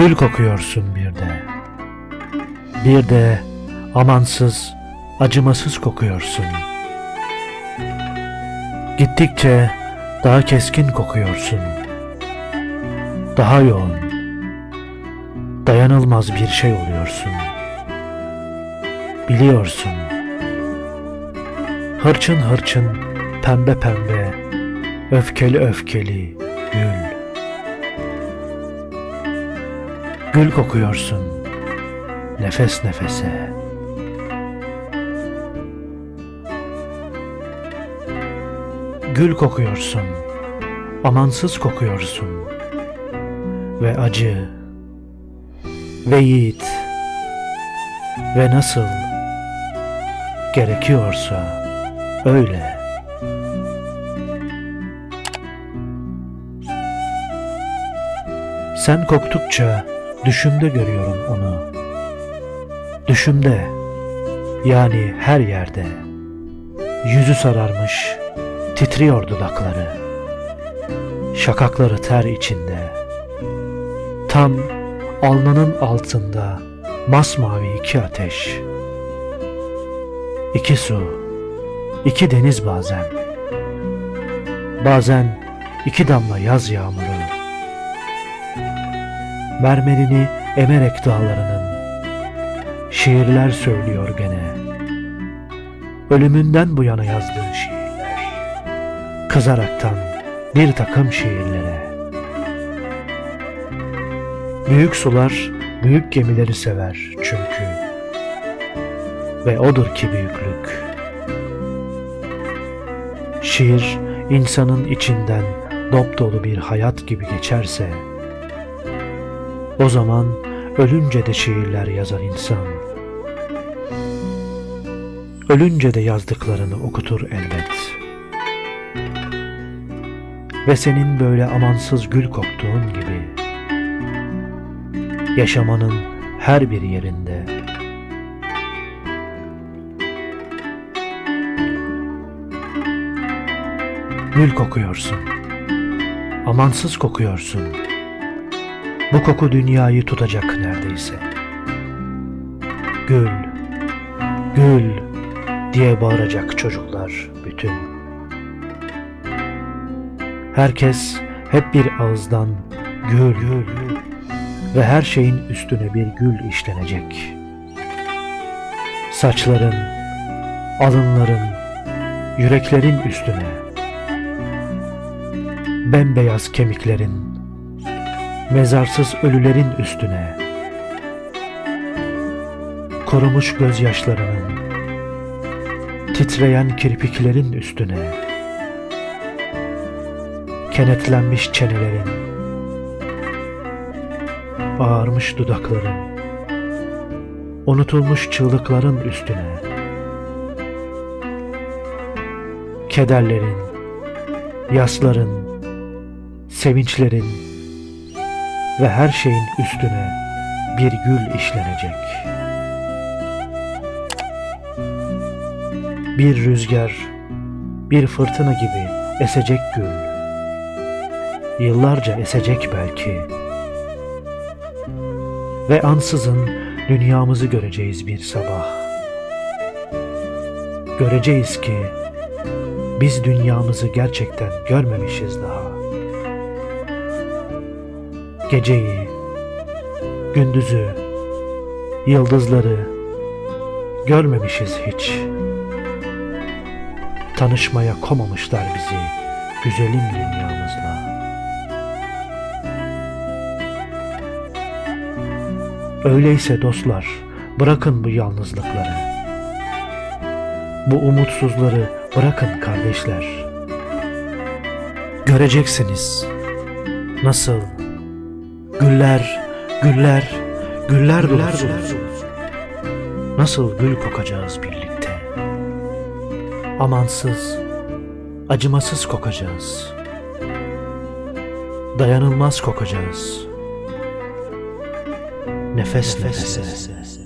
Gül kokuyorsun bir de. Bir de amansız, acımasız kokuyorsun. Gittikçe daha keskin kokuyorsun. Daha yoğun, dayanılmaz bir şey oluyorsun. Biliyorsun. Hırçın hırçın, pembe pembe, öfkeli öfkeli gül. Gül kokuyorsun nefes nefese. Gül kokuyorsun, amansız kokuyorsun. Ve acı, ve yiğit, ve nasıl gerekiyorsa öyle. Sen koktukça düşümde görüyorum onu. Düşümde, yani her yerde. Yüzü sararmış, titriyor dudakları. Şakakları ter içinde. Tam alnının altında masmavi iki ateş. İki su, iki deniz bazen. Bazen iki damla yaz yağmuru. Mermerini emerek dağlarının. Şiirler söylüyor gene. Ölümünden bu yana yazdığı şiirler. Kızaraktan bir takım şiirlere. Büyük sular büyük gemileri sever çünkü. Ve odur ki büyüklük. Şiir insanın içinden dop dolu bir hayat gibi geçerse o zaman ölünce de şiirler yazar insan. Ölünce de yazdıklarını okutur elbet. Ve senin böyle amansız gül koktuğun gibi yaşamanın her bir yerinde gül kokuyorsun. Amansız kokuyorsun. Bu koku dünyayı tutacak neredeyse. Gül, gül diye bağıracak çocuklar bütün. Herkes hep bir ağızdan gül, gül, gül ve her şeyin üstüne bir gül işlenecek. Saçların, alınların, yüreklerin üstüne, bembeyaz kemiklerin, mezarsız ölülerin üstüne, kurumuş gözyaşlarının, titreyen kirpiklerin üstüne, kenetlenmiş çenelerin, ağarmış dudakların, unutulmuş çığlıkların üstüne, kederlerin, yasların, sevinçlerin ve her şeyin üstüne bir gül işlenecek. Bir rüzgar, bir fırtına gibi esecek gül. Yıllarca esecek belki. Ve ansızın dünyamızı göreceğiz bir sabah. Göreceğiz ki biz dünyamızı gerçekten görmemişiz daha. Geceyi, gündüzü, yıldızları görmemişiz hiç. Tanışmaya komamışlar bizi güzelim dünyamızla. Öyleyse dostlar bırakın bu yalnızlıkları. Bu umutsuzları bırakın kardeşler. Göreceksiniz nasıl güller, güller, güller dolusu. Nasıl gül kokacağız birlikte. Amansız, acımasız kokacağız. Dayanılmaz kokacağız. Nefes nefese.